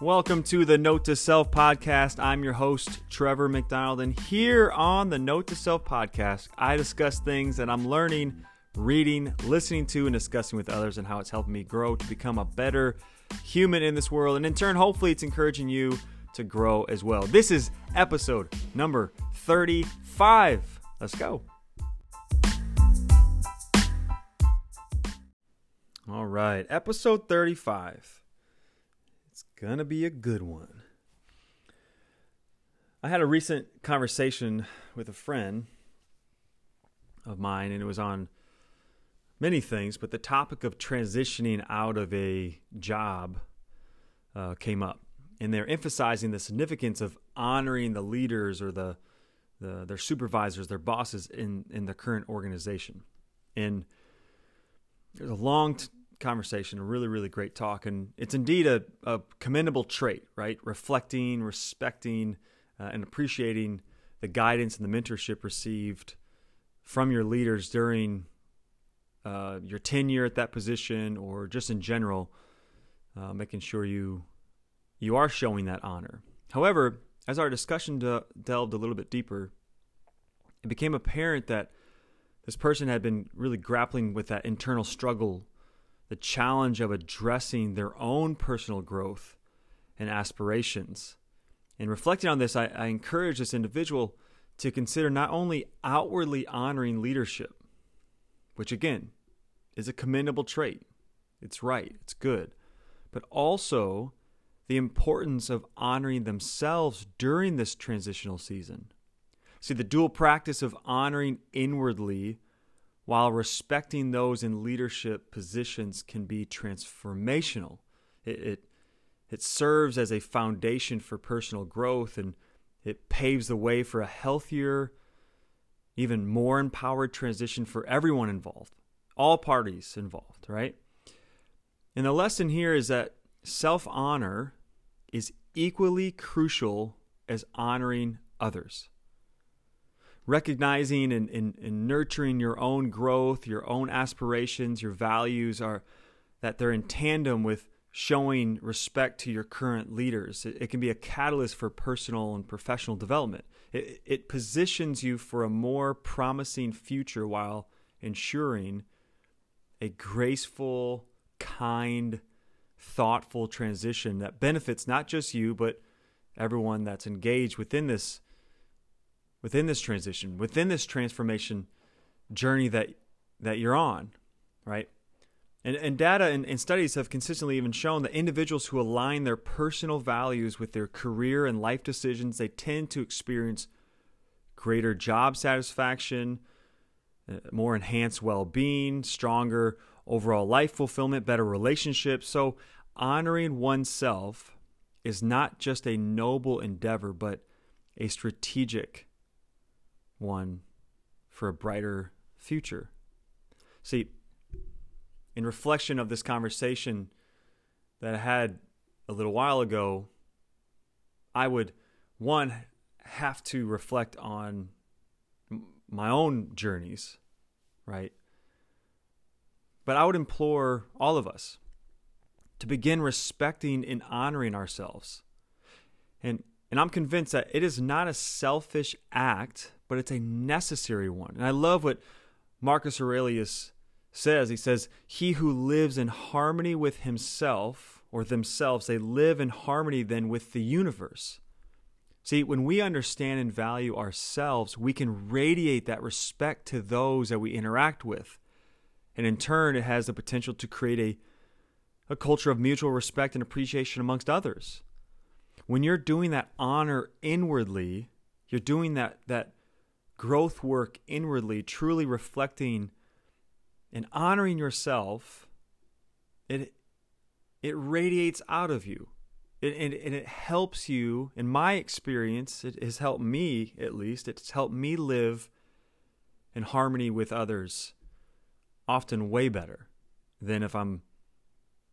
Welcome to the Note to Self podcast. I'm your host, Trevor McDonald, and here on the Note to Self podcast, I discuss things that I'm learning, reading, listening to, and discussing with others, and how it's helping me grow to become a better human in this world. And in turn, hopefully, it's encouraging you to grow as well. This is episode number 35. Let's go. All right, episode 35. It's going to be a good one. I had a recent conversation with a friend of mine, and it was on many things, but the topic of transitioning out of a job uh, came up. And they're emphasizing the significance of honoring the leaders or the, the their supervisors, their bosses in, in the current organization. And there's a long t- conversation, a really, really great talk. And it's indeed a, a commendable trait, right? Reflecting, respecting, uh, and appreciating the guidance and the mentorship received from your leaders during uh, your tenure at that position or just in general, uh, making sure you you are showing that honor. However, as our discussion de- delved a little bit deeper, it became apparent that this person had been really grappling with that internal struggle the challenge of addressing their own personal growth and aspirations. And reflecting on this, I, I encourage this individual to consider not only outwardly honoring leadership, which again is a commendable trait, it's right, it's good, but also the importance of honoring themselves during this transitional season. See, the dual practice of honoring inwardly while respecting those in leadership positions can be transformational. It, it, it serves as a foundation for personal growth and it paves the way for a healthier, even more empowered transition for everyone involved, all parties involved, right? And the lesson here is that self honor is equally crucial as honoring others recognizing and, and, and nurturing your own growth, your own aspirations, your values are that they're in tandem with showing respect to your current leaders. It, it can be a catalyst for personal and professional development. It, it positions you for a more promising future while ensuring a graceful, kind, thoughtful transition that benefits not just you, but everyone that's engaged within this within this transition, within this transformation journey that that you're on, right? And, and data and, and, studies have consistently even shown that individuals who align their personal values with their career and life decisions, they tend to experience greater job satisfaction, uh, more enhanced well-being, stronger overall life fulfillment, better relationships. So honoring oneself is not just a noble endeavor, but a strategic one for a brighter future. See, in reflection of this conversation that I had a little while ago, I would, one, have to reflect on my own journeys, right? But I would implore all of us to begin respecting and honoring ourselves. And and I'm convinced that it is not a selfish act but it's a necessary one. And I love what Marcus Aurelius says. He says, He who lives in harmony with himself or themselves, they live in harmony then with the universe. See, when we understand and value ourselves, we can radiate that respect to those that we interact with. And in turn, it has the potential to create a, a culture of mutual respect and appreciation amongst others. When you're doing that honor inwardly, you're doing that, that growth work inwardly, truly reflecting and honoring yourself, it it radiates out of you. It, and, and it helps you, in my experience, it has helped me at least, it's helped me live in harmony with others often way better than if I'm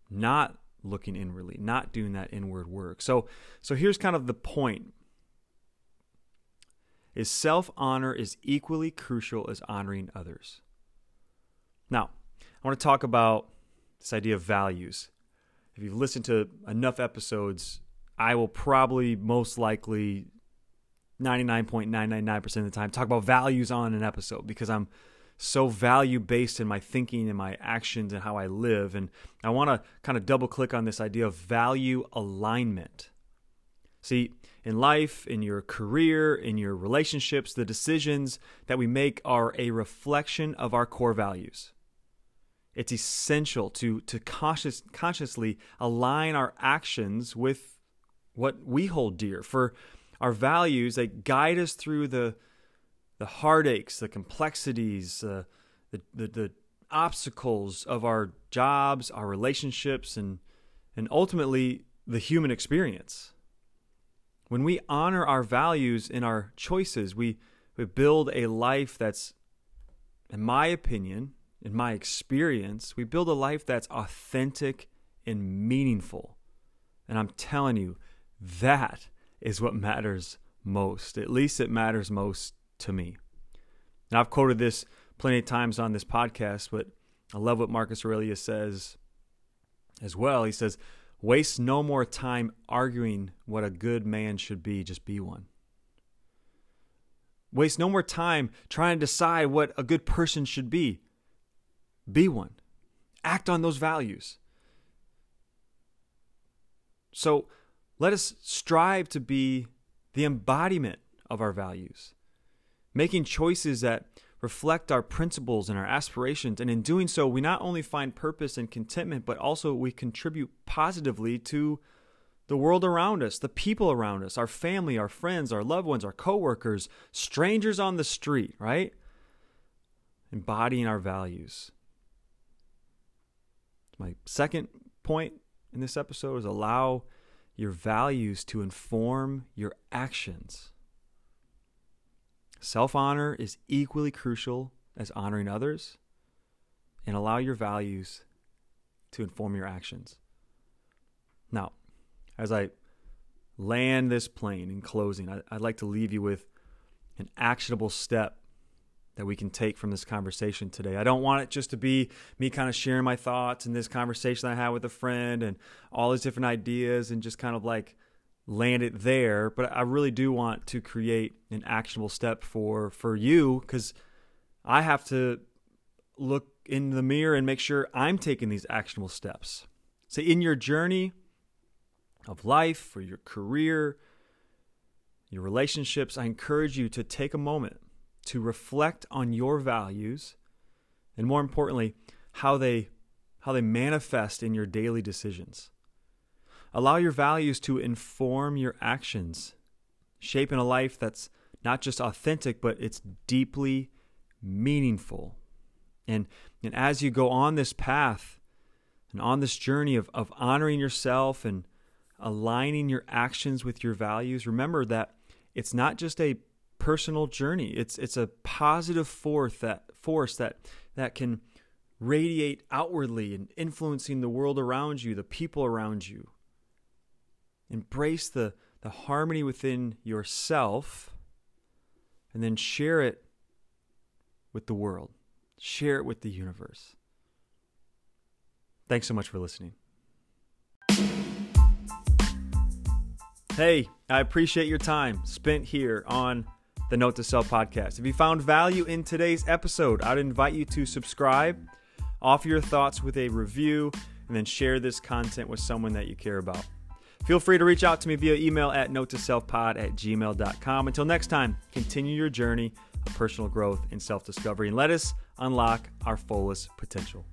not looking inwardly, not doing that inward work. So so here's kind of the point is self honor is equally crucial as honoring others. Now, I want to talk about this idea of values. If you've listened to enough episodes, I will probably most likely 99.999% of the time talk about values on an episode because I'm so value based in my thinking and my actions and how I live. And I want to kind of double click on this idea of value alignment. See, in life, in your career, in your relationships, the decisions that we make are a reflection of our core values. It's essential to, to conscious, consciously align our actions with what we hold dear. For our values that guide us through the the heartaches, the complexities, uh, the, the the obstacles of our jobs, our relationships, and and ultimately the human experience. When we honor our values in our choices, we, we build a life that's, in my opinion, in my experience, we build a life that's authentic and meaningful. And I'm telling you, that is what matters most. At least it matters most to me. And I've quoted this plenty of times on this podcast, but I love what Marcus Aurelius says as well. He says, Waste no more time arguing what a good man should be, just be one. Waste no more time trying to decide what a good person should be. Be one. Act on those values. So, let us strive to be the embodiment of our values, making choices that reflect our principles and our aspirations. And in doing so, we not only find purpose and contentment, but also we contribute positively to the world around us, the people around us, our family, our friends, our loved ones, our coworkers, strangers on the street, right? Embodying our values. My second point in this episode is allow your values to inform your actions. Self honor is equally crucial as honoring others, and allow your values to inform your actions. Now, as I land this plane in closing, I, would like to leave you with an actionable step that we can take from this conversation today. I don't want it just to be me kind of sharing my thoughts and this conversation I had with a friend and all these different ideas and just kind of like land it there, but I really do want to create an actionable step for for you cuz I have to look in the mirror and make sure I'm taking these actionable steps. So in your journey of life, for your career, your relationships, I encourage you to take a moment to reflect on your values and more importantly how they how they manifest in your daily decisions allow your values to inform your actions shaping a life that's not just authentic but it's deeply meaningful and and as you go on this path and on this journey of, of honoring yourself and aligning your actions with your values remember that it's not just a personal journey. It's it's a positive force that force that that can radiate outwardly and influencing the world around you, the people around you. Embrace the the harmony within yourself and then share it with the world. Share it with the universe. Thanks so much for listening. Hey, I appreciate your time spent here on the Note to Self podcast. If you found value in today's episode, I'd invite you to subscribe, offer your thoughts with a review, and then share this content with someone that you care about. Feel free to reach out to me via email at note to selfpod at gmail.com. Until next time, continue your journey of personal growth and self discovery and let us unlock our fullest potential.